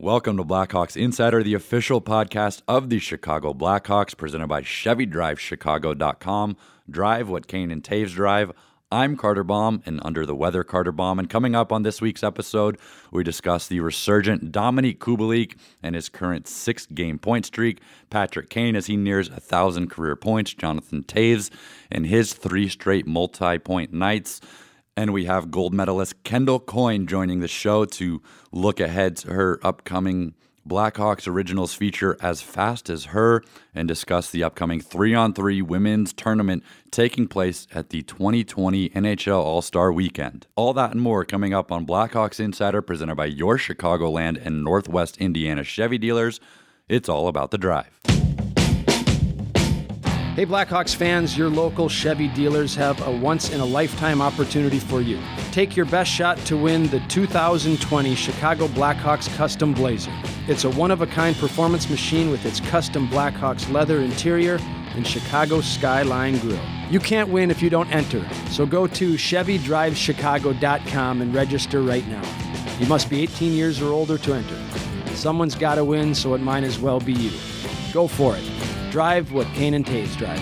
Welcome to Blackhawks Insider, the official podcast of the Chicago Blackhawks, presented by ChevyDriveChicago.com. Drive what Kane and Toews drive. I'm Carter Baum and under the weather Carter Baum. And coming up on this week's episode, we discuss the resurgent Dominik Kubalik and his current six game point streak, Patrick Kane as he nears a thousand career points, Jonathan Toews and his three straight multi point nights. And we have gold medalist Kendall Coyne joining the show to look ahead to her upcoming Blackhawks Originals feature As Fast as Her and discuss the upcoming three on three women's tournament taking place at the 2020 NHL All Star Weekend. All that and more coming up on Blackhawks Insider presented by your Chicagoland and Northwest Indiana Chevy dealers. It's all about the drive. Hey, Blackhawks fans, your local Chevy dealers have a once in a lifetime opportunity for you. Take your best shot to win the 2020 Chicago Blackhawks Custom Blazer. It's a one of a kind performance machine with its custom Blackhawks leather interior and Chicago Skyline Grill. You can't win if you don't enter, so go to ChevyDriveChicago.com and register right now. You must be 18 years or older to enter. Someone's got to win, so it might as well be you. Go for it. Drive what Kane and Toews drive.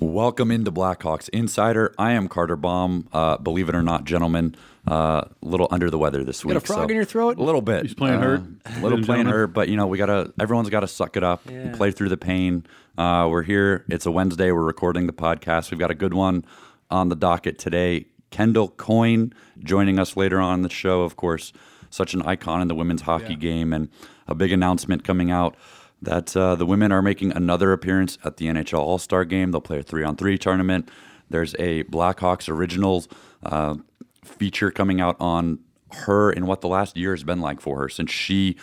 Welcome into Blackhawks Insider. I am Carter Baum. Uh, believe it or not, gentlemen, a uh, little under the weather this week. Got a frog so in your throat? A little bit. He's playing uh, hurt. A little playing hurt, but you know we gotta. Everyone's got to suck it up yeah. and play through the pain. Uh, we're here. It's a Wednesday. We're recording the podcast. We've got a good one on the docket today. Kendall Coyne joining us later on in the show. Of course, such an icon in the women's hockey yeah. game, and a big announcement coming out that uh, the women are making another appearance at the NHL All Star game. They'll play a three on three tournament. There's a Blackhawks Originals uh, feature coming out on her and what the last year has been like for her since she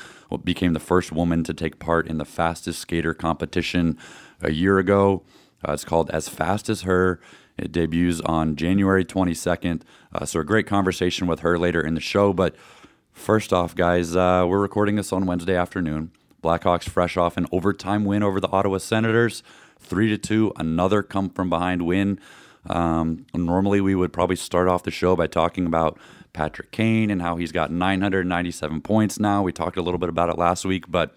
became the first woman to take part in the fastest skater competition a year ago. Uh, it's called As Fast as Her. It debuts on January 22nd. Uh, so, a great conversation with her later in the show. But first off, guys, uh, we're recording this on Wednesday afternoon. Blackhawks fresh off an overtime win over the Ottawa Senators, three to two. Another come from behind win. Um, normally, we would probably start off the show by talking about Patrick Kane and how he's got 997 points now. We talked a little bit about it last week, but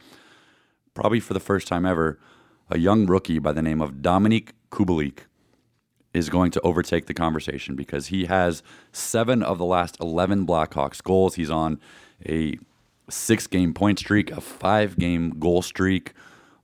probably for the first time ever, a young rookie by the name of Dominik Kubalik is going to overtake the conversation because he has seven of the last 11 Blackhawks goals. He's on a six game point streak, a five game goal streak,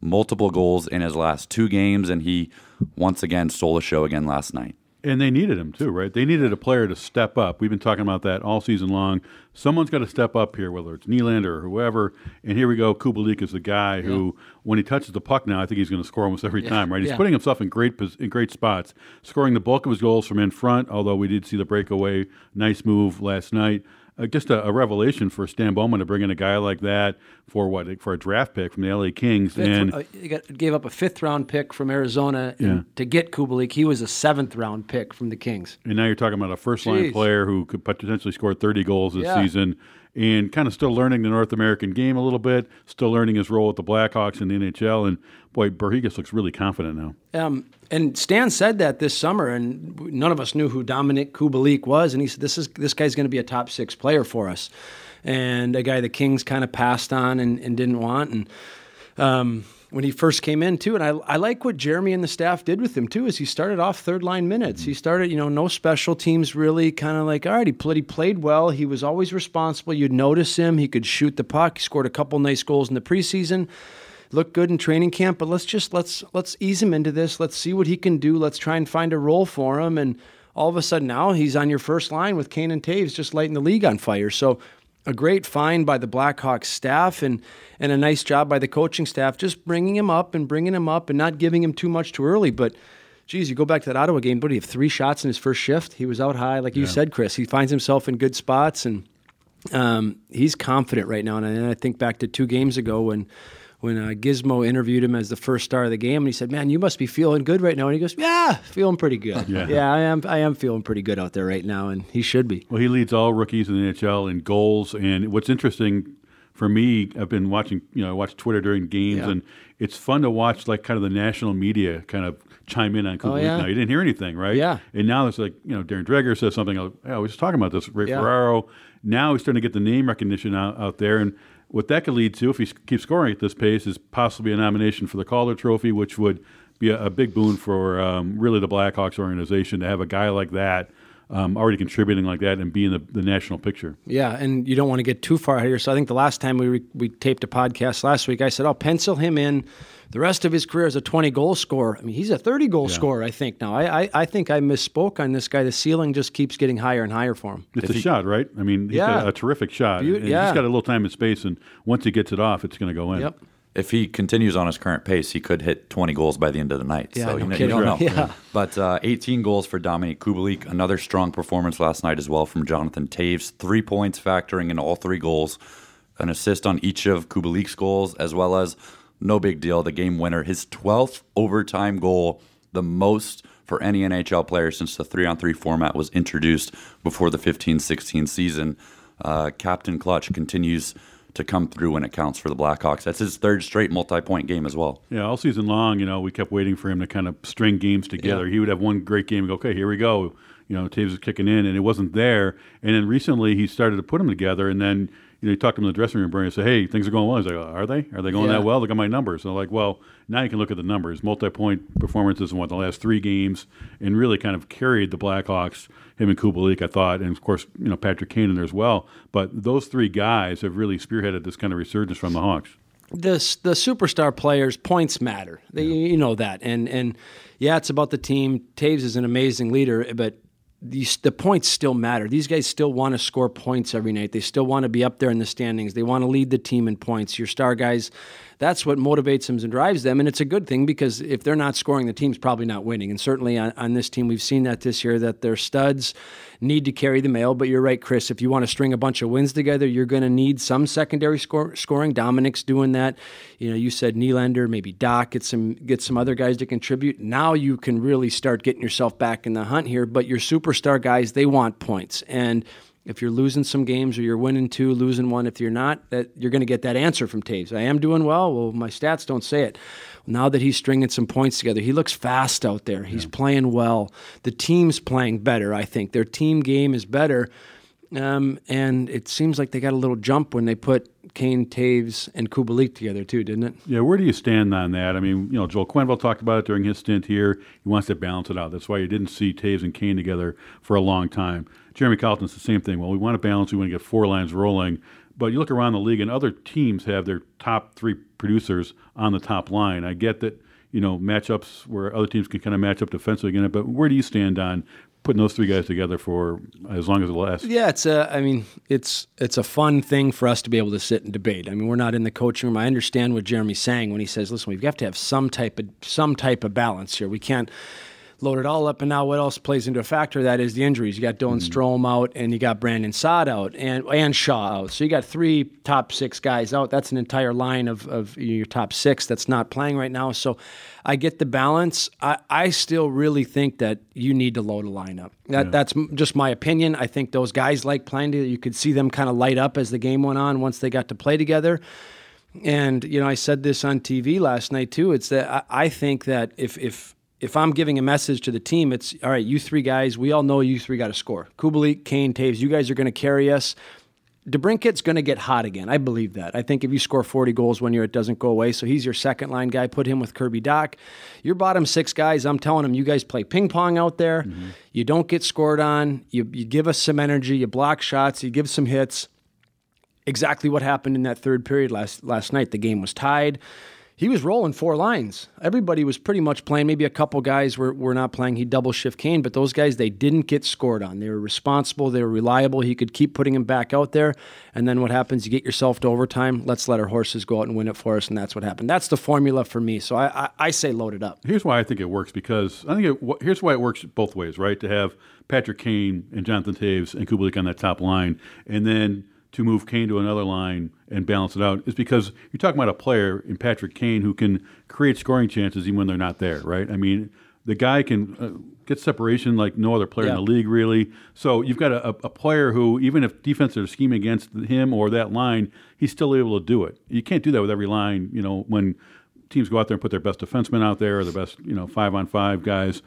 multiple goals in his last two games, and he once again stole the show again last night. And they needed him too, right? They needed a player to step up. We've been talking about that all season long. Someone's got to step up here, whether it's Nylander or whoever. And here we go. Kubalik is the guy who, when he touches the puck now, I think he's going to score almost every yeah. time, right? He's yeah. putting himself in great in great spots, scoring the bulk of his goals from in front. Although we did see the breakaway, nice move last night uh, just a, a, revelation for Stan Bowman to bring in a guy like that for what for a draft pick from the LA Kings fifth, and uh, got, gave up a fifth round pick from Arizona yeah. to get Kubalik. He was a seventh round pick from the Kings. And now you're talking about a first line player who could potentially score 30 goals this yeah. season and kind of still learning the North American game a little bit, still learning his role with the Blackhawks in the NHL. And boy, Berhegas looks really confident now. Um, and Stan said that this summer, and none of us knew who Dominik Kubalik was. And he said, "This is this guy's going to be a top six player for us," and a guy the Kings kind of passed on and, and didn't want. And um, when he first came in too. And I, I like what Jeremy and the staff did with him too. Is he started off third line minutes. He started, you know, no special teams really. Kind of like all right, he played, he played well. He was always responsible. You'd notice him. He could shoot the puck. He scored a couple nice goals in the preseason. Looked good in training camp. But let's just let's let's ease him into this. Let's see what he can do. Let's try and find a role for him. And all of a sudden now he's on your first line with Kane and Toews, just lighting the league on fire. So a great find by the Blackhawks staff and and a nice job by the coaching staff, just bringing him up and bringing him up and not giving him too much too early. But geez, you go back to that Ottawa game, but he have three shots in his first shift. He was out high, like you said, Chris. He finds himself in good spots and um, he's confident right now. And I think back to two games ago when when uh, Gizmo interviewed him as the first star of the game, and he said, "Man, you must be feeling good right now." And he goes, "Yeah, feeling pretty good. yeah. yeah, I am. I am feeling pretty good out there right now, and he should be." Well, he leads all rookies in the NHL in goals, and what's interesting for me, I've been watching, you know, I watch Twitter during games, yeah. and it's fun to watch like kind of the national media kind of chime in on Kubalik. Oh, yeah. Now you didn't hear anything, right? Yeah. And now it's like you know Darren Dreger says something. Oh, I was just talking about this. Ray yeah. Ferraro now he's starting to get the name recognition out, out there. And what that could lead to, if he keeps scoring at this pace, is possibly a nomination for the Calder Trophy, which would be a, a big boon for um, really the Blackhawks organization to have a guy like that um, already contributing like that and being the, the national picture. Yeah, and you don't want to get too far here. So I think the last time we re- we taped a podcast last week, I said, "I'll pencil him in." The rest of his career as a 20 goal scorer. I mean, he's a 30 goal yeah. scorer, I think now. I, I, I think I misspoke on this guy. The ceiling just keeps getting higher and higher for him. It's a he, shot, right? I mean, he's yeah. got a terrific shot. Be- yeah. He's got a little time and space, and once he gets it off, it's going to go in. Yep if he continues on his current pace, he could hit 20 goals by the end of the night. Yeah, so no you, know, you don't know. Yeah. But uh, 18 goals for Dominik Kubalik. Another strong performance last night as well from Jonathan Toews. Three points factoring in all three goals. An assist on each of Kubalik's goals, as well as no big deal, the game winner, his 12th overtime goal, the most for any NHL player since the three on three format was introduced before the 15 16 season. Uh, Captain Clutch continues to come through when it counts for the Blackhawks. That's his third straight multi-point game as well. Yeah, all season long, you know, we kept waiting for him to kind of string games together. Yeah. He would have one great game and go, okay, here we go. You know, Toews is kicking in, and it wasn't there. And then recently he started to put them together, and then you know, you talk to him in the dressing room, and say, "Hey, things are going well." He's like, "Are they? Are they going yeah. that well? Look at my numbers." So like, well, now you can look at the numbers. Multi-point performances in what the last three games, and really kind of carried the Blackhawks. Him and Kubalik, I thought, and of course, you know, Patrick Kane in there as well. But those three guys have really spearheaded this kind of resurgence from the Hawks. The the superstar players points matter. They, yeah. You know that, and and yeah, it's about the team. Toews is an amazing leader, but these, the points still matter. These guys still want to score points every night. They still want to be up there in the standings. They want to lead the team in points. Your star guys, that's what motivates them and drives them. And it's a good thing because if they're not scoring, the team's probably not winning. And certainly on, on this team, we've seen that this year that their studs need to carry the mail. But you're right, Chris. If you want to string a bunch of wins together, you're going to need some secondary score, scoring. Dominik's doing that. You know, you said Nylander, maybe Doc, get some get some other guys to contribute. Now you can really start getting yourself back in the hunt here. But your superstar guys, they want points and if you're losing some games or you're winning two, losing one, if you're not, that you're going to get that answer from Toews. I am doing well. Well, my stats don't say it. Now that he's stringing some points together, he looks fast out there. He's yeah. playing well. The team's playing better. I think their team game is better. Um, and it seems like they got a little jump when they put Kane, Toews, and Kubalik together too, didn't it? Yeah. Where do you stand on that? I mean, you know, Joel Quenneville talked about it during his stint here. He wants to balance it out. That's why you didn't see Toews and Kane together for a long time. Jeremy Colliton's the same thing. Well, we want to balance. We want to get four lines rolling. But you look around the league, and other teams have their top three producers on the top line. I get that you know matchups where other teams can kind of match up defensively again. But where do you stand on putting those three guys together for as long as it lasts. Yeah, it's a. I mean, it's it's a fun thing for us to be able to sit and debate. I mean, we're not in the coaching room. I understand what Jeremy's saying when he says, "Listen, we have got to have some type of some type of balance here. We can't." Load it all up. And now what else plays into a factor? That is the injuries. You got Dylan mm-hmm. Strome out, and you got Brandon Saad out, and and Shaw out. So you got three top six guys out. That's an entire line of, of your top six that's not playing right now. So I get the balance. I, I still really think that you need to load a lineup. That yeah. that's just my opinion. I think those guys like playing together. You could see them kind of light up as the game went on once they got to play together. And you know, I said this on TV last night too. It's that I, I think that if if if I'm giving a message to the team, it's all right, you three guys, we all know you three got to score. Kubalik, Kane, Toews, you guys are going to carry us. DeBrincat's going to get hot again. I believe that. I think if you score 40 goals one year, it doesn't go away. So he's your second line guy. Put him with Kirby Dach. Your bottom six guys, I'm telling them, you guys play ping pong out there. Mm-hmm. You don't get scored on. You, you give us some energy. You block shots. You give some hits. Exactly what happened in that third period last last night. The game was tied he was rolling four lines. Everybody was pretty much playing. Maybe a couple guys were, were not playing. He double shift Kane, but those guys, they didn't get scored on. They were responsible. They were reliable. He could keep putting him back out there. And then what happens? You get yourself to overtime. Let's let our horses go out and win it for us. And that's what happened. That's the formula for me. So I, I, I say load it up. Here's why I think it works because I think it, here's why it works both ways, right? To have Patrick Kane and Jonathan Toews and Kubalik on that top line. And then to move Kane to another line and balance it out is because you're talking about a player in Patrick Kane who can create scoring chances even when they're not there, right? I mean, the guy can uh, get separation like no other player yeah. in the league, really. So you've got a, a, player who, even if defenses are scheming against him or that line, he's still able to do it. You can't do that with every line, you know, when teams go out there and put their best defensemen out there or the best, you know, five on five guys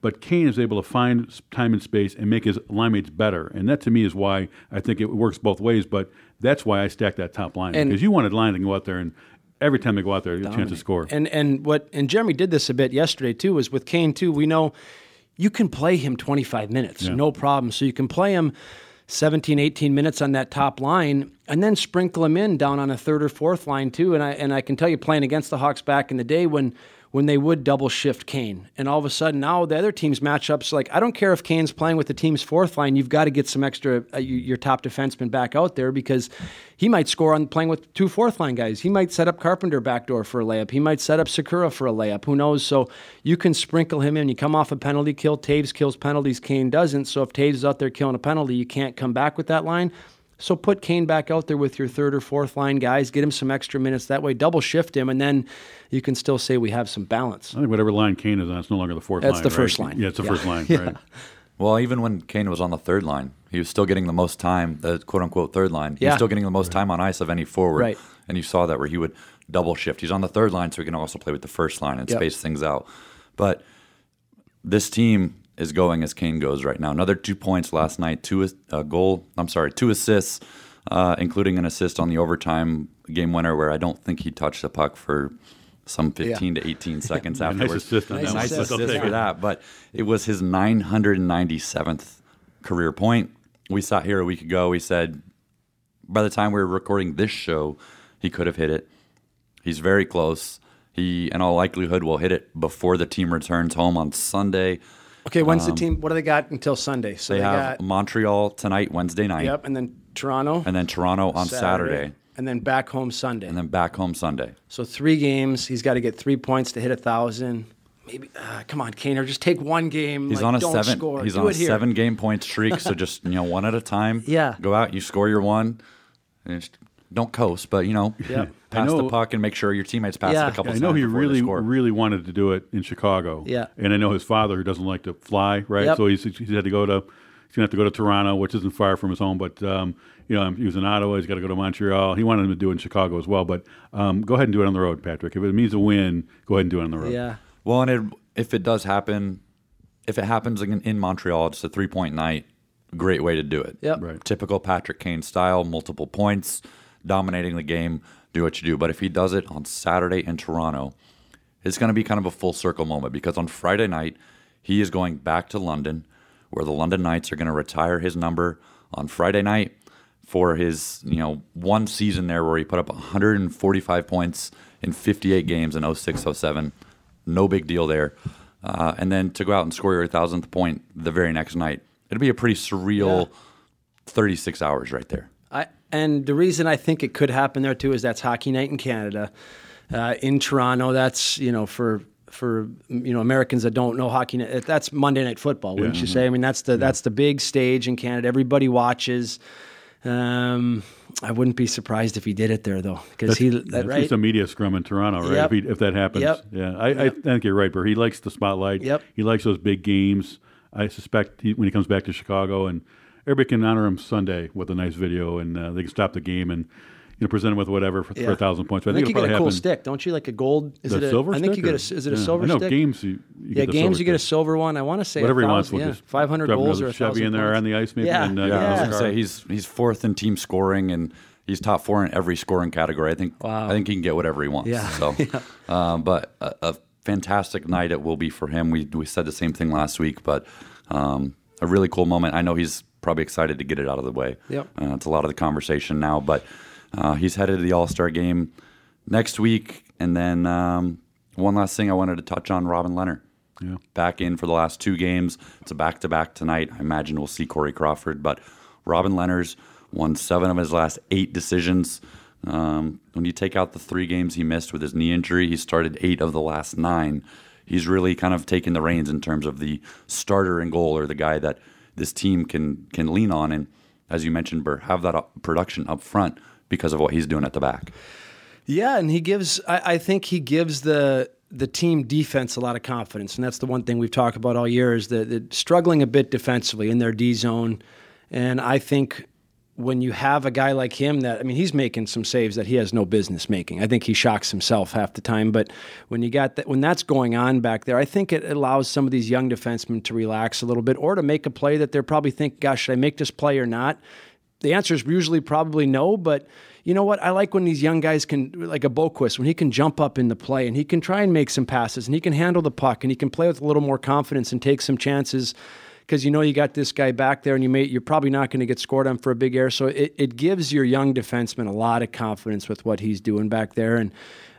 but Kane is able to find time and space and make his line mates better. And that to me is why I think it works both ways. But that's why I stack that top line And- because you wanted line to go out there and every time they go out there, you get a chance to score. And and what and Jeremy did this a bit yesterday too. Was with Kane too. We know you can play him 25 minutes, no problem. So you can play him 17, 18 minutes on that top line, and then sprinkle him in down on a third or fourth line too. And I and I can tell you, playing against the Hawks back in the day when. When they would double shift Kane, and all of a sudden now the other team's matchups, like I don't care if Kane's playing with the team's fourth line, you've got to get some extra uh, your top defenseman back out there because he might score on playing with two fourth line guys. He might set up Carpenter backdoor for a layup. He might set up Sakura for a layup. Who knows? So you can sprinkle him in. You come off a penalty kill. Toews kills penalties. Kane doesn't. So if Toews is out there killing a penalty, you can't come back with that line. So put Kane back out there with your third or fourth line guys. Get him some extra minutes. That way, double shift him, and then you can still say we have some balance. I think whatever line Kane is on, it's no longer the fourth That's line. the right? first line. Yeah, it's the Yeah. first line, right? Well, even when Kane was on the third line, he was still getting the most time, the quote unquote third line. He Yeah. was still getting the most time on ice of any forward. Right. And you saw that where he would double shift. He's on the third line, so he can also play with the first line and Yep. space things out. But this team is going as Kane goes right now. Another two points last night, two a goal. I'm sorry, two assists, uh, including an assist on the overtime game winner, where I don't think he touched the puck for some 15 to 18 seconds nice afterwards. assist on that nice one. assist take for that. But it was his 997th career point. We sat here a week ago. We said by the time we were recording this show, he could have hit it. He's very close. He, in all likelihood, will hit it before the team returns home on Sunday. Okay, when's the team? What do they got until Sunday? So They, they, have got Montreal tonight, Wednesday night, yep, and then Toronto and then Toronto on Saturday. and then back home Sunday. and then back home Sunday. So three games. He's got to get three points to hit a thousand. Maybe uh, come on, Kaner, just take one game. He's like, on a don't seven. Score. He's Do on a it here. seven game point streak. so just you know, one at a time. Yeah. Go out. You score your one. And just don't coast, but you know, Yep. pass I the puck and make sure your teammates pass Yeah. it a couple I times. know he really, really wanted to do it in Chicago. Yeah. And I know his father, who doesn't like to fly, right? Yep. So he's, he's had to go to, he's gonna have to go to Toronto, which isn't far from his home. But um, you know, he was in Ottawa. He's got to go to Montreal. He wanted him to do it in Chicago as well. But um, go ahead and do it on the road, Patrick. If it means a win, go ahead and do it on the road. Yeah. Well, and it, if it does happen, if it happens in, in Montreal, it's a three point night. Great way to do it. Yep. Right. Typical Patrick Kane style, multiple points, dominating the game. Do what you do. But if he does it on Saturday in Toronto, it's going to be kind of a full circle moment because on Friday night he is going back to London, where the London Knights are going to retire his number on Friday night for his you know one season there where he put up 145 points in 58 games in 06 07 no big deal there uh, and then to go out and score your thousandth point the very next night it'd be a pretty surreal 36 hours right there I, and the reason I think it could happen there too is that's hockey night in Canada, uh, in Toronto. That's you know for for you know Americans that don't know hockey. That's Monday Night Football, wouldn't Yeah. you say? I mean, that's the that's the big stage in Canada. Everybody watches. Um, I wouldn't be surprised if he did it there though, because he that, That's right. just a media scrum in Toronto, right? Yep. If, he, if that happens, Yep. yeah, I, I think you're right, Bert. He likes the spotlight. Yep. He likes those big games. I suspect he, when he comes back to Chicago, and everybody can honor him Sunday with a nice video, and uh, they can stop the game and you know present him with whatever for, for a thousand points. But I think you get a probably cool happen. stick, don't you? Like a gold. Is The it a silver I think stick, you get a. Is it a yeah. silver I know stick? games. You, you Yeah, get games silver you get a silver one. I want to say Whatever a he wants. We'll yeah, five hundred drop goals another or a Chevy thousand in there points. on the ice, maybe. Yeah, and, uh, yeah, I was Yeah. gonna say he's he's fourth in team scoring and he's top four in every scoring category. I think Wow. I think he can get whatever he wants. Yeah. So, um, but a, a fantastic night it will be for him. We we said the same thing last week, but um, a really cool moment. I know he's probably excited to get it out of the way. Yep. Uh, it's a lot of the conversation now, but uh, he's headed to the All Star game next week, and then um, one last thing I wanted to touch on: Robin Lehner. Yeah. Back in for the last two games. It's a back to back tonight. I imagine we'll see Corey Crawford, but Robin Lehner's won seven of his last eight decisions. Um, when you take out the three games he missed with his knee injury, he started eight of the last nine. He's really kind of taken the reins in terms of the starter and goal or the guy that this team can can lean on. And as you mentioned, Burr, have that up, production up front because of what he's doing at the back. Yeah, and he gives. I, I think he gives the the team defense a lot of confidence, and that's the one thing we've talked about all year is that struggling a bit defensively in their D zone, and I think when you have a guy like him that I mean he's making some saves that he has no business making. I think he shocks himself half the time, but when you got that when that's going on back there, I think it allows some of these young defensemen to relax a little bit or to make a play that they're probably thinking, gosh, should I make this play or not? The answer is usually probably no, but you know what? I like when these young guys can, like a Boqvist, when he can jump up in the play and he can try and make some passes and he can handle the puck and he can play with a little more confidence and take some chances because you know you got this guy back there and you may you're probably not going to get scored on for a big error. So it, it gives your young defenseman a lot of confidence with what he's doing back there. And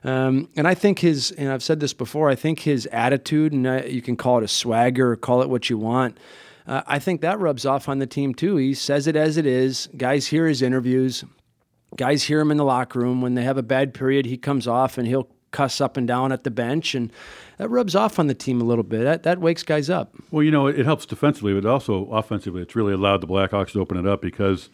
um, and I think his and I've said this before. I think his attitude and uh, you can call it a swagger call it what you want. Uh, I think that rubs off on the team too. He says it as it is. Guys hear his interviews. Guys hear him in the locker room when they have a bad period. He comes off and he'll cuss up and down at the bench, and that rubs off on the team a little bit. That, that wakes guys up. Well, you know, it, helps defensively, but also offensively, it's really allowed the Blackhawks to open it up because,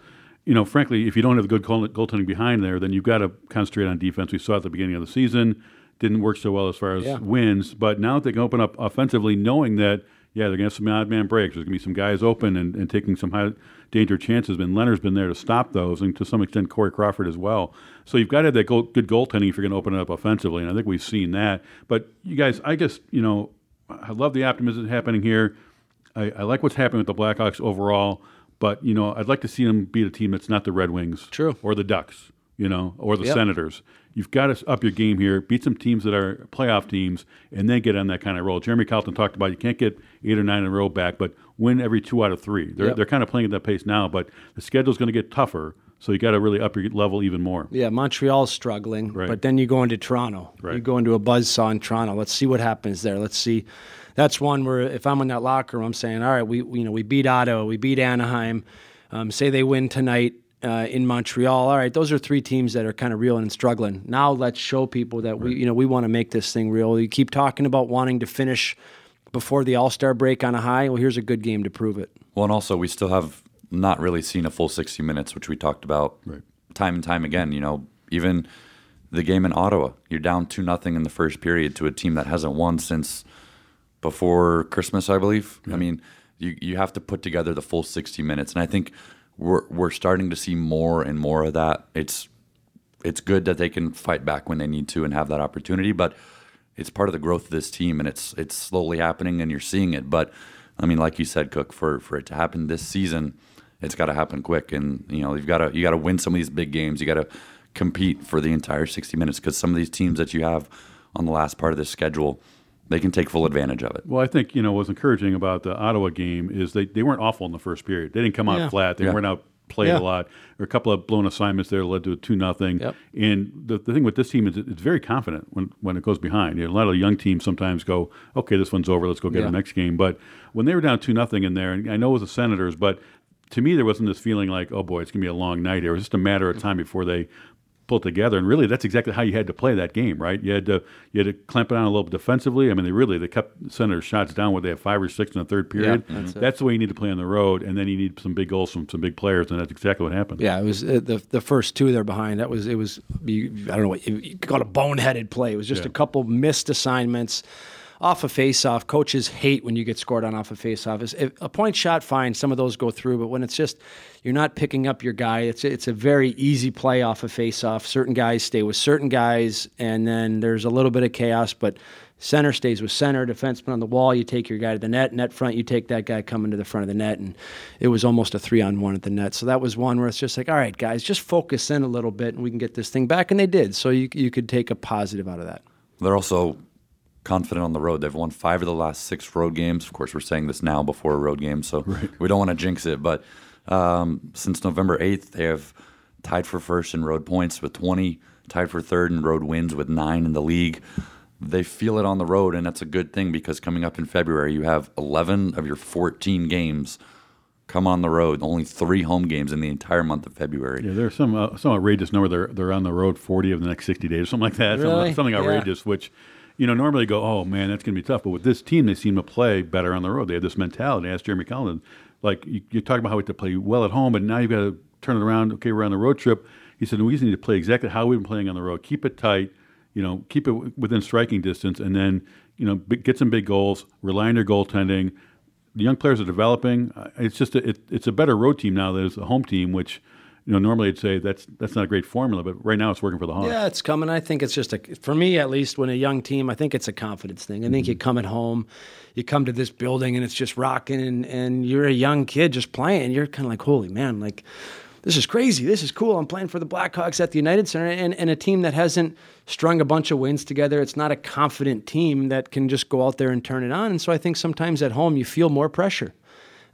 you know, frankly, if you don't have good goaltending behind there, then you've got to concentrate on defense. We saw at the beginning of the season, didn't work so well as far as yeah. wins, but now that they can open up offensively, knowing that yeah, they're going to have some odd man breaks. There's going to be some guys open and, and taking some high danger chances. And Lehner's been there to stop those, and to some extent Corey Crawford as well. So you've got to have that goal, good goaltending if you're going to open it up offensively, and I think we've seen that. But you guys, I guess you know, I love the optimism happening here. I, I like what's happening with the Blackhawks overall, but you know, I'd like to see them beat a team that's not the Red Wings, true, or the Ducks, you know, or the yep. Senators. You've got to up your game here, beat some teams that are playoff teams, and then get on that kind of roll. Jeremy Colliton talked about you can't get eight or nine in a row back, but win every two out of three. They're, yep. they're kind of playing at that pace now, but the schedule's going to get tougher. So you got to really up your level even more. Yeah, Montreal's struggling, right. but then you go into Toronto. Right. You go into a buzz saw in Toronto. Let's see what happens there. Let's see. That's one where if I'm in that locker room, I'm saying, all right, we, we you know we beat Ottawa, we beat Anaheim. Um, say they win tonight uh, in Montreal. All right, those are three teams that are kind of real and struggling. Now let's show people that we, you know, we want to make this thing real. You keep talking about wanting to finish before the All Star break on a high. Well, here's a good game to prove it. Well, and also we still have not really seen a full 60 minutes, which we talked about right. time and time again. You know, even the game in Ottawa, you're down two nothing in the first period to a team that hasn't won since before Christmas, I believe. Yeah. I mean, you you have to put together the full 60 minutes, and I think we're we're starting to see more and more of that. It's it's good that they can fight back when they need to and have that opportunity, but it's part of the growth of this team and it's it's slowly happening and you're seeing it. But I mean, like you said, Cook, for for it to happen this season, it's got to happen quick. And you know, you've got to you got to win some of these big games. You got to compete for the entire 60 minutes because some of these teams that you have on the last part of the schedule they can take full advantage of it. Well, I think you know what's encouraging about the Ottawa game is they, they weren't awful in the first period. They didn't come out yeah. flat. They yeah. weren't out played yeah. a lot. There were a couple of blown assignments there led to a two nothing. Yep. And the, the thing with this team is it's very confident when, when it goes behind. You know, a lot of young teams sometimes go, okay, this one's over. Let's go get the next game. But when they were down two nothing in there, and I know it was the Senators, but to me there wasn't this feeling like, oh boy, it's gonna be a long night. It was just a matter of time before they pulled together. And really, that's exactly how you had to play that game, right? You had to you had to clamp it on a little defensively. I mean, they really they kept Senator's shots down where they had five or six in the third period. Yeah, that's, that's the way you need to play on the road, and then you need some big goals from some big players, and that's exactly what happened. Yeah, it was uh, the the first two they're behind. That was it was you, I don't know what you, you call it a boneheaded play. It was just yeah. a couple missed assignments off a face-off, coaches hate when you get scored on off a face-off. If a point shot, fine, some of those go through, but when it's just you're not picking up your guy, it's it's a very easy play off a face-off. Certain guys stay with certain guys, and then there's a little bit of chaos, but center stays with center, defenseman on the wall, you take your guy to the net, net front, you take that guy coming to the front of the net, and it was almost a three on one at the net. So that was one where it's just like, all right, guys, just focus in a little bit, and we can get this thing back, and they did. So you you could take a positive out of that. They're also confident on the road. They've won five of the last six road games. Of course, we're saying this now before a road game, so right. we don't want to jinx it. But um, since November 8th, they have tied for first in road points with 20, tied for third in road wins with nine in the league. They feel it on the road, and that's a good thing because coming up in February, you have 11 of your 14 games come on the road. Only three home games in the entire month of February. Yeah, there's some uh, some outrageous number. They're they're on the road 40 of the next 60 days, something like that. Really? Something, something outrageous, yeah. which you know, normally go, oh man, that's going to be tough. But with this team, they seem to play better on the road. They have this mentality. Ask Jeremy Colliton, like you, you talk about how we have to play well at home, but now you've got to turn it around. Okay, we're on the road trip. He said we just need to play exactly how we've been playing on the road. Keep it tight. You know, keep it within striking distance, and then you know get some big goals. Rely on your goaltending. The young players are developing. It's just a, it, it's a better road team now than it's a home team, which you know, normally I'd say that's that's not a great formula, but right now it's working for the Hawks. Yeah, it's coming. I think it's just a for me at least. When a young team, I think it's a confidence thing. I think you mm-hmm. come at home, you come to this building and it's just rocking, and and you're a young kid just playing. You're kind of like, holy man, like this is crazy. This is cool. I'm playing for the Blackhawks at the United Center and, and a team that hasn't strung a bunch of wins together. It's not a confident team that can just go out there and turn it on. And so I think sometimes at home you feel more pressure.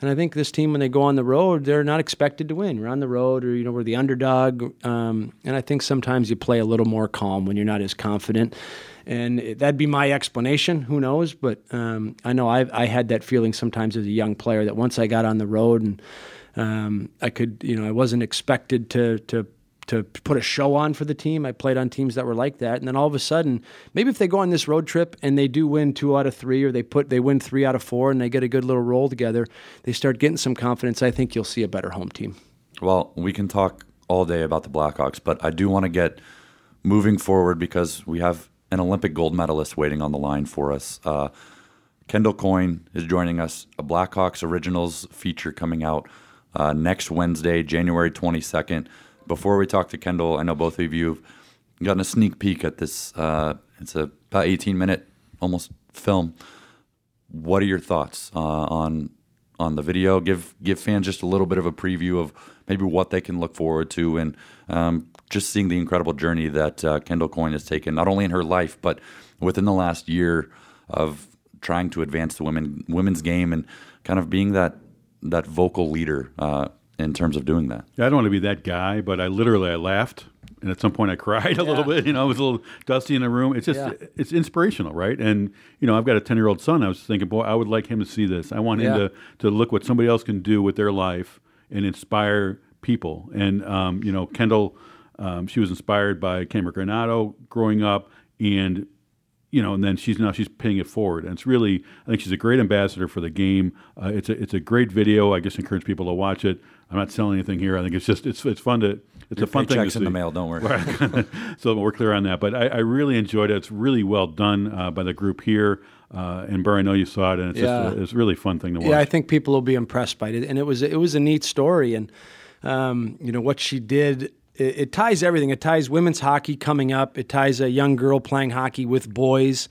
And I think this team, when they go on the road, they're not expected to win. We're on the road, or you know, we're the underdog. Um, and I think sometimes you play a little more calm when you're not as confident. And that'd be my explanation. Who knows? But um, I know I've, I had that feeling sometimes as a young player that once I got on the road and um, I could, you know, I wasn't expected to to to put a show on for the team. I played on teams that were like that, and then all of a sudden, maybe if they go on this road trip and they do win two out of three, or they put they win three out of four, and they get a good little roll together, they start getting some confidence. I think you'll see a better home team. Well, we can talk all day about the Blackhawks, but I do want to get moving forward because we have an Olympic gold medalist waiting on the line for us. Uh, Kendall Coyne is joining us. A Blackhawks Originals feature coming out uh, next Wednesday, January 22nd. Before we talk to Kendall, I know both of you have gotten a sneak peek at this. Uh, it's a about 18 minute almost film. What are your thoughts uh, on on the video? Give give fans just a little bit of a preview of maybe what they can look forward to, and um, just seeing the incredible journey that uh, Kendall Coyne has taken, not only in her life but within the last year of trying to advance the women women's game and kind of being that that vocal leader uh, in terms of doing that. Yeah, I don't want to be that guy, but I literally I laughed, and at some point I cried a yeah. little bit. You know, it was a little dusty in the room. It's just yeah. it's inspirational, right? And you know, I've got a ten year old son. I was thinking, boy, I would like him to see this. I want him yeah. to to look what somebody else can do with their life and inspire people. And um, you know, Kendall, um, she was inspired by Cammi Granato growing up, and you know, and then she's now she's paying it forward, and it's really I think she's a great ambassador for the game. Uh, it's a it's a great video. I just encourage people to watch it. I'm not selling anything here. I think it's just it's it's fun to it's Your a fun thing to see. in the mail. Don't worry. Right. so we're clear on that. But I, I really enjoyed it. It's really well done uh, by the group here. Uh, and Burr, I know you saw it, and it's yeah. just a, it's a really fun thing to watch. Yeah, I think people will be impressed by it, and it was it was a neat story, and um, you know what she did it, it ties everything. It ties women's hockey coming up. It ties a young girl playing hockey with boys.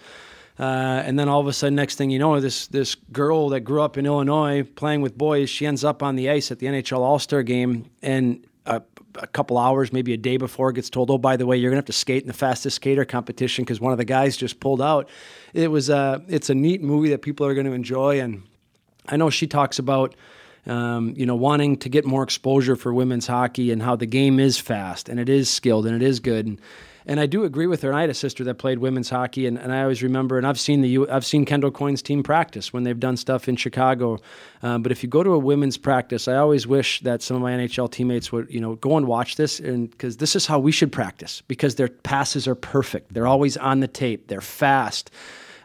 Uh, and then all of a sudden, next thing you know, this this girl that grew up in Illinois playing with boys, she ends up on the ice at the NHL All Star game, and a, a, couple hours, maybe a day before, gets told, "Oh, by the way, you're gonna have to skate in the fastest skater competition because one of the guys just pulled out." It was a it's a neat movie that people are going to enjoy, and I know she talks about um, you know, wanting to get more exposure for women's hockey and how the game is fast and it is skilled and it is good. And, and I do agree with her. And I had a sister that played women's hockey, and, and I always remember. And I've seen the I've seen Kendall Coyne's team practice when they've done stuff in Chicago. Um, but if you go to a women's practice, I always wish that some of my NHL teammates would you know go and watch this, and because this is how we should practice because their passes are perfect. They're always on the tape. They're fast.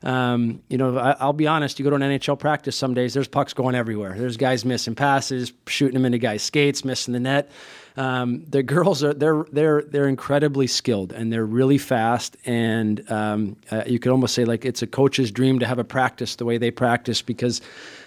Um, you know, I, will be honest. You go to an NHL practice some days. There's pucks going everywhere. There's guys missing passes, shooting them into guys' skates, missing the net. Um, the girls are they're they're they're incredibly skilled and they're really fast. And um, uh, you could almost say like it's a coach's dream to have a practice the way they practice because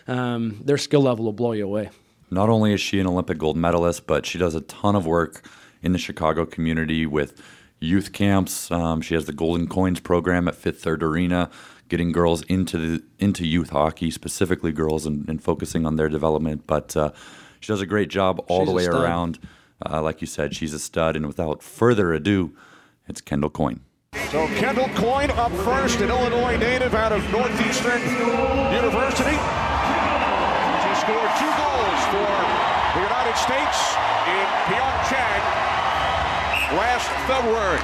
um, their skill level will blow you away. Not only is she an Olympic gold medalist, but she does a ton of work in the Chicago community with youth camps. Um, she has the Golden Coins program at Fifth Third Arena getting girls into the into youth hockey, specifically girls, and, and focusing on their development. But uh, she does a great job all she's the way around. Uh, like you said, she's a stud. And without further ado, it's Kendall Coyne. So Kendall Coyne up first, an Illinois native out of Northeastern University. She scored two goals for the United States in Pyeongchang last February.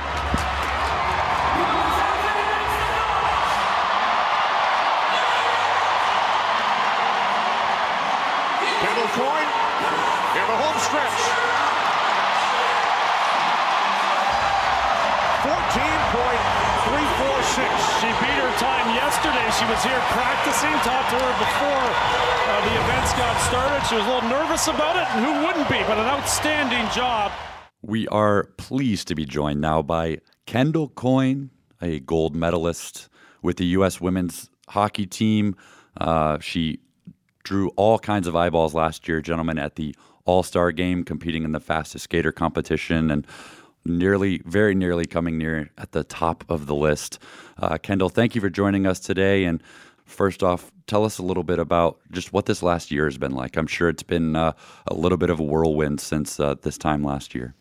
Kendall Coyne in the home stretch. She beat her time yesterday. She was here practicing, talked to her before uh, the events got started. She was a little nervous about it, and who wouldn't be, but an outstanding job. We are pleased to be joined now by Kendall Coyne, a gold medalist with the U.S. women's hockey team. Uh, she drew all kinds of eyeballs last year, gentlemen, at the All Star game, competing in the fastest skater competition, and nearly, very nearly coming near at the top of the list. Uh, Kendall, thank you for joining us today. And first off, tell us a little bit about just what this last year has been like. I'm sure it's been uh, a little bit of a whirlwind since uh, this time last year.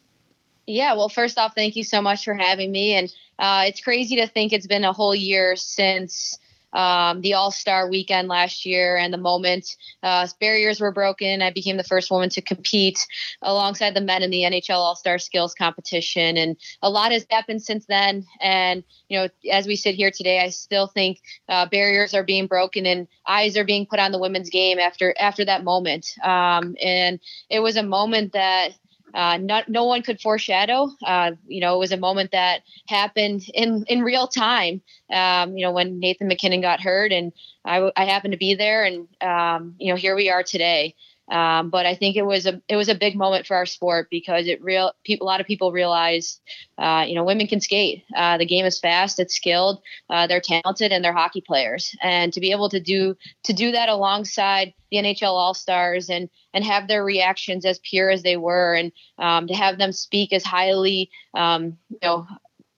Yeah, well, first off, thank you so much for having me. And uh, it's crazy to think it's been a whole year since um, the All Star weekend last year and the moment uh, barriers were broken. I became the first woman to compete alongside the men in the NHL All Star Skills Competition. And a lot has happened since then. And, you know, as we sit here today, I still think uh, barriers are being broken and eyes are being put on the women's game after after that moment. Um, and it was a moment that uh, not, no one could foreshadow. Uh, you know, it was a moment that happened in, in real time. Um, you know, when Nathan MacKinnon got hurt, and I, I happened to be there, and um, you know, here we are today. Um, but I think it was a it was a big moment for our sport because it real people a lot of people realize uh, you know women can skate. Uh, the game is fast, it's skilled, uh, they're talented, and they're hockey players. And to be able to do to do that alongside the NHL All Stars and and have their reactions as pure as they were, and um, to have them speak as highly um, you know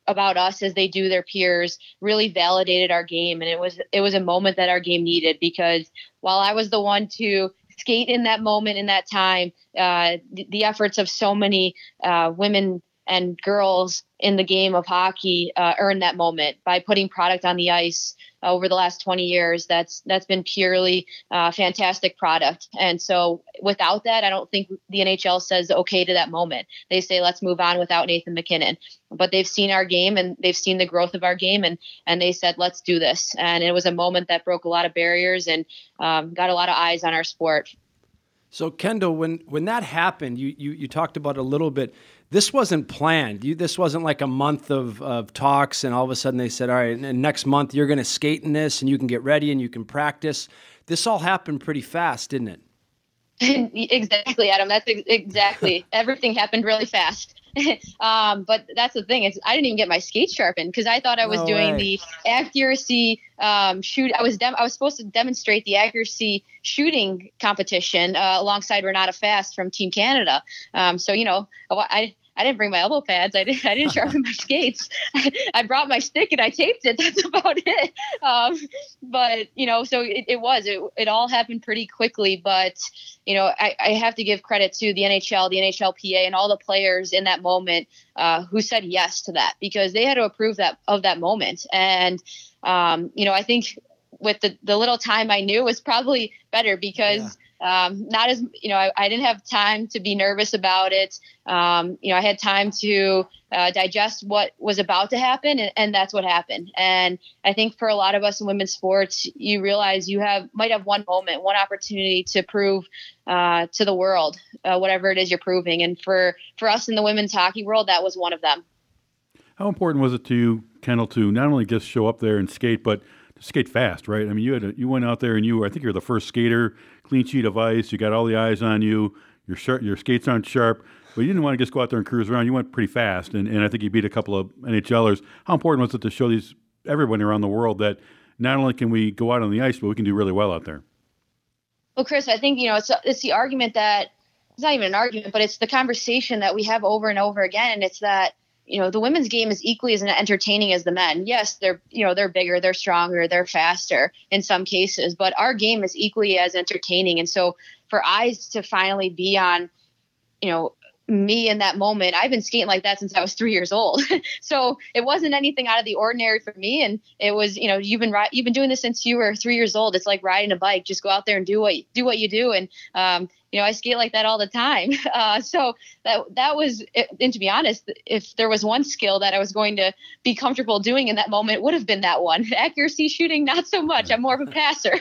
about us as they do their peers really validated our game and it was it was a moment that our game needed because while I was the one to skate in that moment in that time uh, the, the, efforts of so many uh, women and girls in the game of hockey uh, earned that moment by putting product on the ice uh, over the last 20 years. That's that's been purely uh, fantastic product. And so without that, I don't think the NHL says okay to that moment. They say let's move on without Nathan MacKinnon. But they've seen our game and they've seen the growth of our game and and they said let's do this. And it was a moment that broke a lot of barriers and um, got a lot of eyes on our sport. So Kendall, when when that happened, you you, you talked about a little bit this wasn't planned. You, this wasn't like a month of, of talks, and all of a sudden they said, "All right, and next month you're going to skate in this, and you can get ready and you can practice." This all happened pretty fast, didn't it? exactly, Adam. That's exactly everything happened really fast. um, but that's the thing is I didn't even get my skate sharpened because I thought I was no doing way. the accuracy um, shoot. I was dem- I was supposed to demonstrate the accuracy shooting competition uh, alongside Renata Fast from Team Canada. Um, so you know I I didn't bring my elbow pads. I didn't. I didn't sharpen my skates. I, I, brought my stick and I taped it. That's about it. Um, but you know, so it, it, was. It, it all happened pretty quickly. But you know, I, I, have to give credit to the NHL, the NHLPA, and all the players in that moment uh, who said yes to that because they had to approve that of that moment. And um, you know, I think with the the little time I knew was probably better because. Yeah um, not as you know I, I, didn't have time to be nervous about it. Um, you know i had time to uh, digest what was about to happen and, and, that's what happened. And i think for a lot of us in women's sports you realize you have might have one moment one opportunity to prove uh, to the world uh, whatever it is you're proving. And for for us in the women's hockey world that was one of them. How important was it to you kendall to not only just show up there and skate but skate fast, right? I mean, you had a, you went out there and you were, I think you're the first skater, clean sheet of ice. You got all the eyes on you. Your sharp, your skates aren't sharp, but you didn't want to just go out there and cruise around. You went pretty fast, and, and I think you beat a couple of NHLers. How important was it to show these everybody around the world that not only can we go out on the ice, but we can do really well out there? Well, Chris, I think you know it's it's the argument that it's not even an argument, but it's the conversation that we have over and over again, and it's that you know the women's game is equally as entertaining as the men. Yes they're you know they're bigger they're stronger they're faster in some cases but our game is equally as entertaining. And so for eyes to finally be on you know me in that moment i've been skating like that since i was three years old so it wasn't anything out of the ordinary for me and it was you know you've been you've been doing this since you were three years old it's like riding a bike just go out there and do what do what you do and um, you know, I skate like that all the time. Uh, so that that was, and to be honest, if there was one skill that I was going to be comfortable doing in that moment, would have been that one. Accuracy shooting, not so much. I'm more of a passer.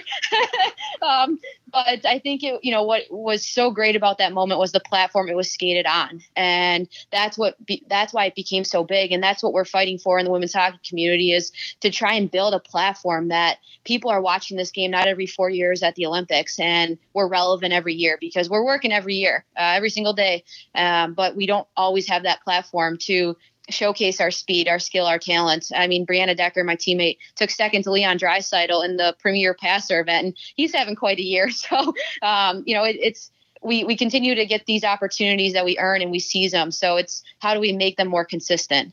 um, but I think it, you know, what was so great about that moment was the platform it was skated on, and that's what be, that's why it became so big, and that's what we're fighting for in the women's hockey community is to try and build a platform that people are watching this game not every four years at the Olympics, and we're relevant every year because we're working every year, uh, every single day, um, but we don't always have that platform to showcase our speed, our skill, our talent. I mean, Brianna Decker, my teammate, took second to Leon Draisaitl in the premier passer event, and he's having quite a year. So, um, you know, it, it's we we continue to get these opportunities that we earn and we seize them. So it's how do we make them more consistent?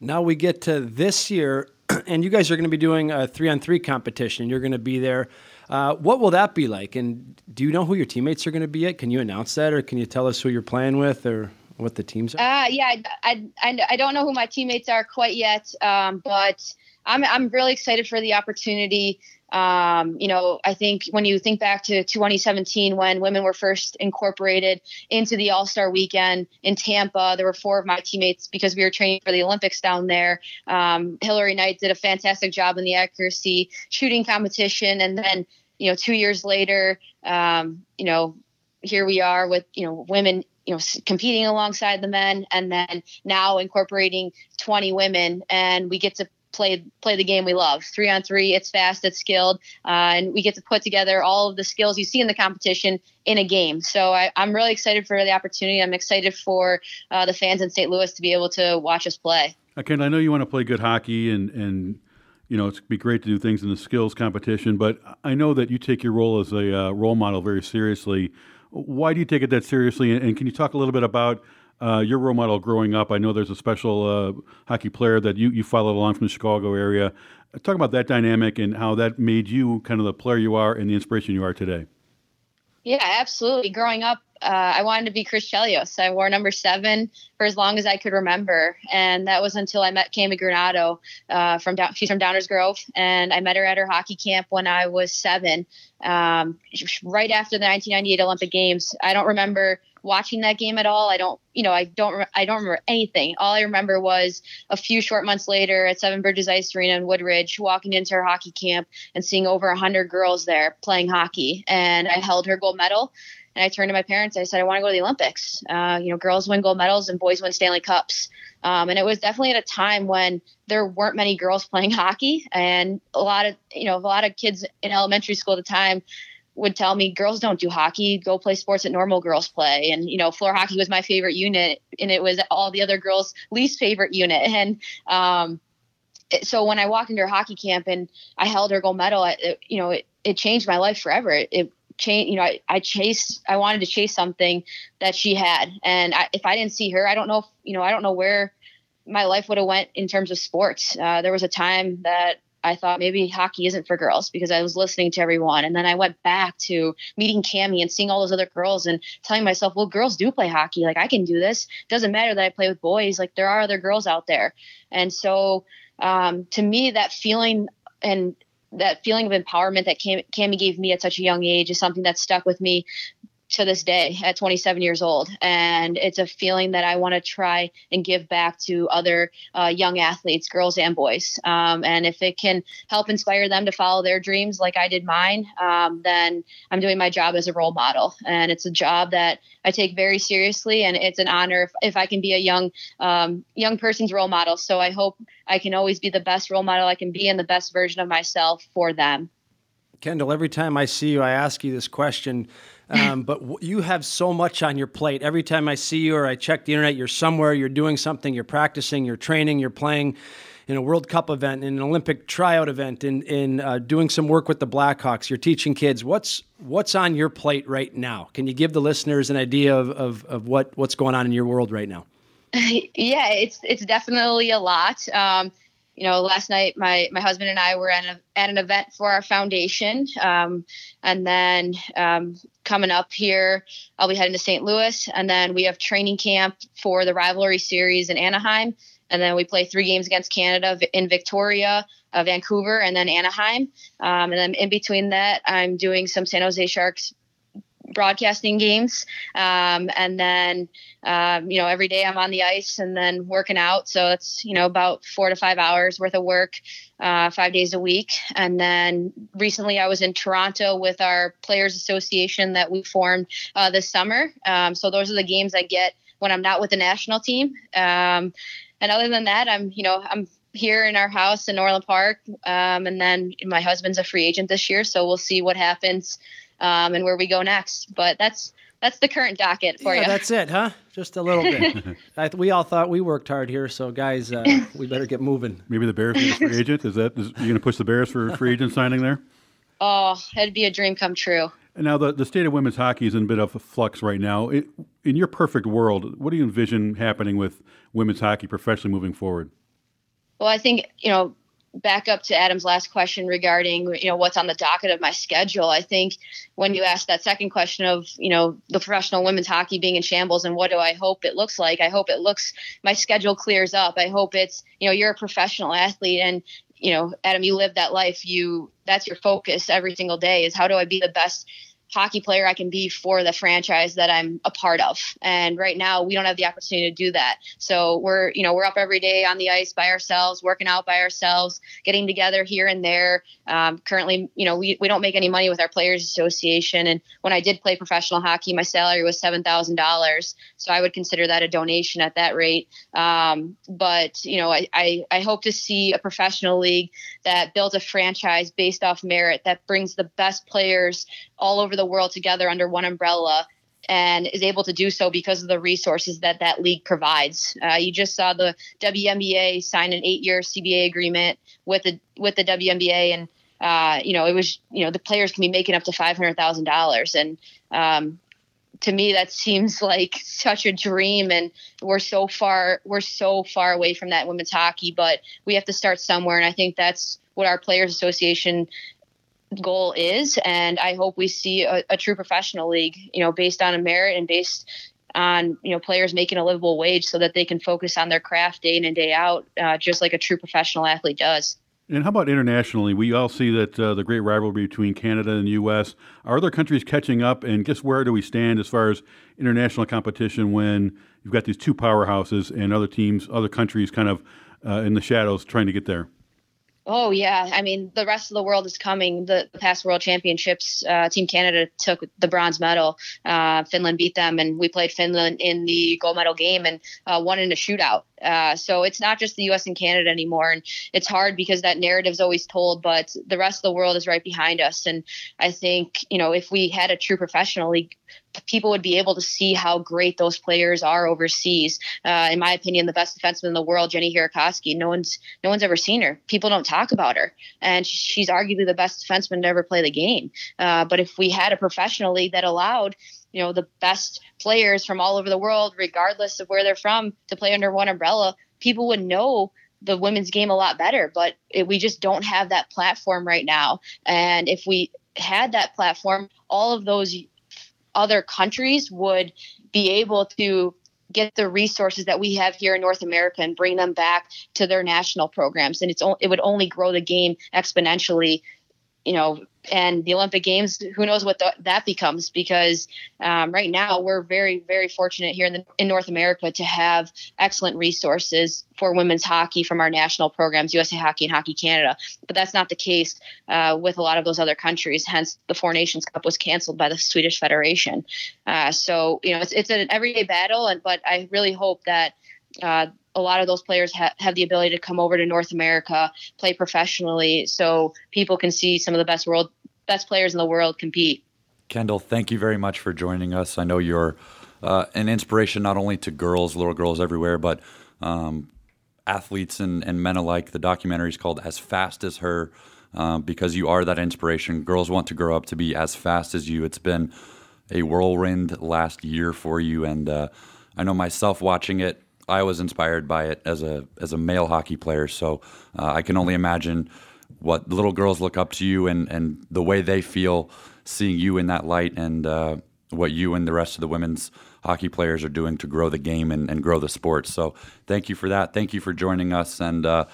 Now we get to this year, and you guys are going to be doing a three on three competition. You're going to be there. Uh, what will that be like? And do you know who your teammates are going to be at? Can you announce that, or can you tell us who you're playing with, or what the teams are? Uh, yeah, I, I, I don't know who my teammates are quite yet, um, but I'm I'm really excited for the opportunity. Um, you know, I think when you think back to 2017 when women were first incorporated into the All Star Weekend in Tampa, there were four of my teammates because we were training for the Olympics down there. Um, Hilary Knight did a fantastic job in the accuracy shooting competition, and then you know, two years later, um, you know, here we are with you know women you know competing alongside the men and then now incorporating 20 women and we get to play play the game we love. Three on three, it's fast, it's skilled, uh, and we get to put together all of the skills you see in the competition in a game. So I, am really excited for the opportunity. I'm excited for uh, the fans in St. Louis to be able to watch us play. Ken, I know you want to play good hockey and and you know, it'd be great to do things in the skills competition, but I know that you take your role as a uh, role model very seriously. Why do you take it that seriously? And can you talk a little bit about uh, your role model growing up. I know there's a special uh, hockey player that you, you followed along from the Chicago area. Talk about that dynamic and how that made you kind of the player you are and the inspiration you are today. Yeah, absolutely. Growing up, uh, I wanted to be Chris Chelios. I wore number seven for as long as I could remember, and that was until I met Cammi Granato uh, from down, she's from Downers Grove, and I met her at her hockey camp when I was seven, um, right after the 1998 Olympic Games. I don't remember watching that game at all. I don't, you know, I don't, I don't remember anything. All I remember was a few short months later at Seven Bridges Ice Arena in Woodridge, walking into her hockey camp and seeing over a hundred girls there playing hockey, and I held her gold medal. And I turned to my parents. I said, I want to go to the Olympics. Uh, you know, girls win gold medals and boys win Stanley Cups. Um, and it was definitely at a time when there weren't many girls playing hockey, and a lot of you know a lot of kids in elementary school at the time would tell me girls don't do hockey. Go play sports that normal girls play. And you know floor hockey was my favorite unit and it was all the other girls least favorite unit. And um, so when i walked into her hockey camp and i held her gold medal it, you know it, it changed my life forever. It, it changed you know I, I chased i wanted to chase something that she had. And I, if i didn't see her i don't know if you know i don't know where my life would have went in terms of sports. Uh, there was a time that I thought maybe hockey isn't for girls because I was listening to everyone. And then I went back to meeting Cammi and seeing all those other girls and telling myself, well, girls do play hockey. Like I can do this. Doesn't matter that I play with boys. Like there are other girls out there. And so um, to me, that feeling and that feeling of empowerment that Cam- Cammi gave me at such a young age is something that stuck with me to this day at 27 years old. And it's a feeling that I want to try and give back to other uh, young athletes, girls and boys. Um, and if it can help inspire them to follow their dreams like I did mine, um, then I'm doing my job as a role model. And it's a job that I take very seriously. And it's an honor if, if I can be a young, um, young person's role model. So I hope I can always be the best role model I can be and the best version of myself for them. Kendall, every time I see you, I ask you this question um, but w- you have so much on your plate. Every time I see you or I check the internet, you're somewhere, you're doing something, you're practicing, you're training, you're playing in a World Cup event, in an Olympic tryout event, in in uh, doing some work with the Blackhawks. You're teaching kids. What's what's on your plate right now? Can you give the listeners an idea of, of, of what what's going on in your world right now? yeah, it's it's definitely a lot. Um, you know, last night my my husband and I were at, a, at an event for our foundation, um, and then um, coming up here, I'll be heading to St. Louis, and then we have training camp for the rivalry series in Anaheim, and then we play three games against Canada in Victoria, uh, Vancouver, and then Anaheim, um, and then in between that, I'm doing some San Jose Sharks broadcasting games. Um, and then, um, you know, every day I'm on the ice and then working out. So it's, you know, about four to five hours worth of work, uh, five days a week. And then recently I was in Toronto with our Players Association that we formed uh, this summer. Um, so those are the games I get when I'm not with the national team. Um, and other than that, I'm, you know, I'm here in our house in Orland Park. Um, and then my husband's a free agent this year. So we'll see what happens um, and where we go next. But that's that's the current docket for yeah, you. That's it, huh? Just a little bit. I, we all thought we worked hard here, so guys, uh, we better get moving. Maybe the Bears need a free agent. Is that is, you going to push the Bears for free agent signing there? Oh, it'd be a dream come true. Now, the, the state of women's hockey is in a bit of a flux right now. It, in your perfect world, what do you envision happening with women's hockey professionally moving forward? Well, I think, you know, back up to Adam's last question regarding, you know, what's on the docket of my schedule. I think when you ask that second question of, you know, the professional women's hockey being in shambles and what do I hope it looks like? I hope it looks, my schedule clears up. I hope it's, you know, you're a professional athlete and you know, Adam, you live that life. You that's your focus every single day is how do I be the best hockey player I can be for the franchise that I'm a part of. And right now we don't have the opportunity to do that. So we're, you know, we're up every day on the ice by ourselves, working out by ourselves, getting together here and there. Um, currently, you know, we, we don't make any money with our players association. And when I did play professional hockey, my salary was $7,000. So I would consider that a donation at that rate. Um, but, you know, I, I, I hope to see a professional league that builds a franchise based off merit that brings the best players all over the world together under one umbrella and is able to do so because of the resources that that league provides. Uh, you just saw the WNBA sign an eight-year CBA agreement with the with the WNBA, and uh, you know it was you know the players can be making up to five hundred thousand dollars, and um, to me that seems like such a dream. And we're so far we're so far away from that women's hockey, but we have to start somewhere, and I think that's what our players association goal is. And I hope we see a, a true professional league, you know, based on a merit and based on you know players making a livable wage so that they can focus on their craft day in and day out, uh, just like a true professional athlete does. And how about internationally? We all see that uh, the great rivalry between Canada and the U.S. Are other countries catching up? And guess where do we stand as far as international competition when you've got these two powerhouses and other teams, other countries kind of uh, in the shadows trying to get there? Oh yeah, I mean the rest of the world is coming. The, past World Championships, uh, Team Canada took the bronze medal. Uh, Finland beat them, and we played Finland in the gold medal game and uh, won in a shootout. Uh, so it's not just the U.S. and Canada anymore, and it's hard because that narrative is always told, but the rest of the world is right behind us. And I think you know if we had a true professional league people would be able to see how great those players are overseas. Uh, in my opinion, the best defenseman in the world, Jenni Hiirikoski. No one's no one's ever seen her. People don't talk about her, and she's arguably the best defenseman to ever play the game. Uh, but if we had a professional league that allowed you know the best players from all over the world, regardless of where they're from, to play under one umbrella, people would know the women's game a lot better. But it, we just don't have that platform right now. And if we had that platform, all of those other countries would be able to get the resources that we have here in North America and bring them back to their national programs. And it's it would only grow the game exponentially you know, and the Olympic Games, who knows what the, that becomes? Because um, right now we're very, very fortunate here in, the, in North America to have excellent resources for women's hockey from our national programs, USA Hockey and Hockey Canada. But that's not the case uh, with a lot of those other countries. Hence, the Four Nations Cup was canceled by the Swedish Federation. Uh, so you know, it's it's an everyday battle, and but I really hope that. Uh, a lot of those players ha- have the ability to come over to North America, play professionally, so people can see some of the best world best players in the world compete. Kendall, thank you very much for joining us. I know you're uh, an inspiration not only to girls, little girls everywhere, but um, athletes and, and, men alike. The documentary is called As Fast as Her uh, because you are that inspiration. Girls want to grow up to be as fast as you. It's been a whirlwind last year for you. And uh, I know myself watching it, I was inspired by it as a as a male hockey player. So uh, I can only imagine what little girls look up to you and and the way they feel seeing you in that light and uh, what you and the rest of the women's hockey players are doing to grow the game and, and grow the sport. So thank you for that. Thank you for joining us and. Uh,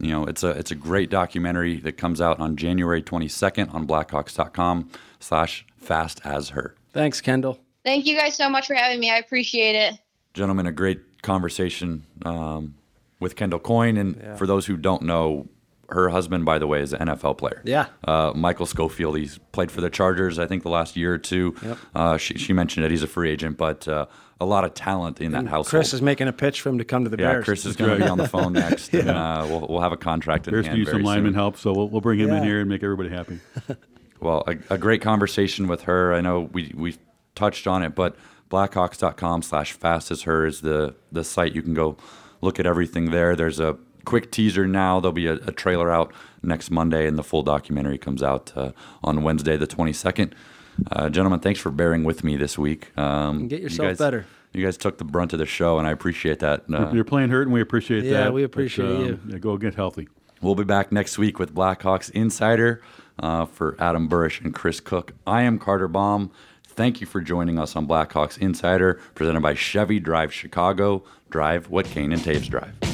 you know, it's a it's a great documentary that comes out on January 22nd on Blackhawks.com slash fast as her. Thanks, Kendall. Thank you guys so much for having me. I appreciate it. Gentlemen, a great conversation um, with Kendall Coyne. And yeah. for those who don't know, her husband, by the way, is an NFL player. Yeah. Uh, Michael Schofield. He's played for the Chargers, I think, the last year or two. Yep. Uh, she, she, mentioned it. He's a free agent, but uh, a lot of talent in and that household. Chris is making a pitch for him to come to the Bears. yeah, Bears. Chris is going to be on the phone next, yeah. and uh, we'll, we'll have a contract in Bears hand. Bears need some lineman help, so we'll, we'll bring him yeah. in here and make everybody happy. well, a, a, great conversation with her. I know we we touched on it, but blackhawks.com slash fast as her is the, the site. You can go look at everything there. There's a quick teaser now. There'll be a, a trailer out next Monday, and the full documentary comes out uh, on Wednesday, the 22nd. Uh, gentlemen, thanks for bearing with me this week. Um, Get you yourself guys- better. You guys took the brunt of the show, and I appreciate that. Uh, You're playing hurt, and we appreciate Yeah, that. Yeah, we but, appreciate you. Yeah, go get healthy. We'll be back next week with Blackhawks Insider uh, for Adam Burish and Chris Cook. I am Carter Baum. Thank you for joining us on Blackhawks Insider, presented by Chevy Drive Chicago. Drive what Kane and Toews drive.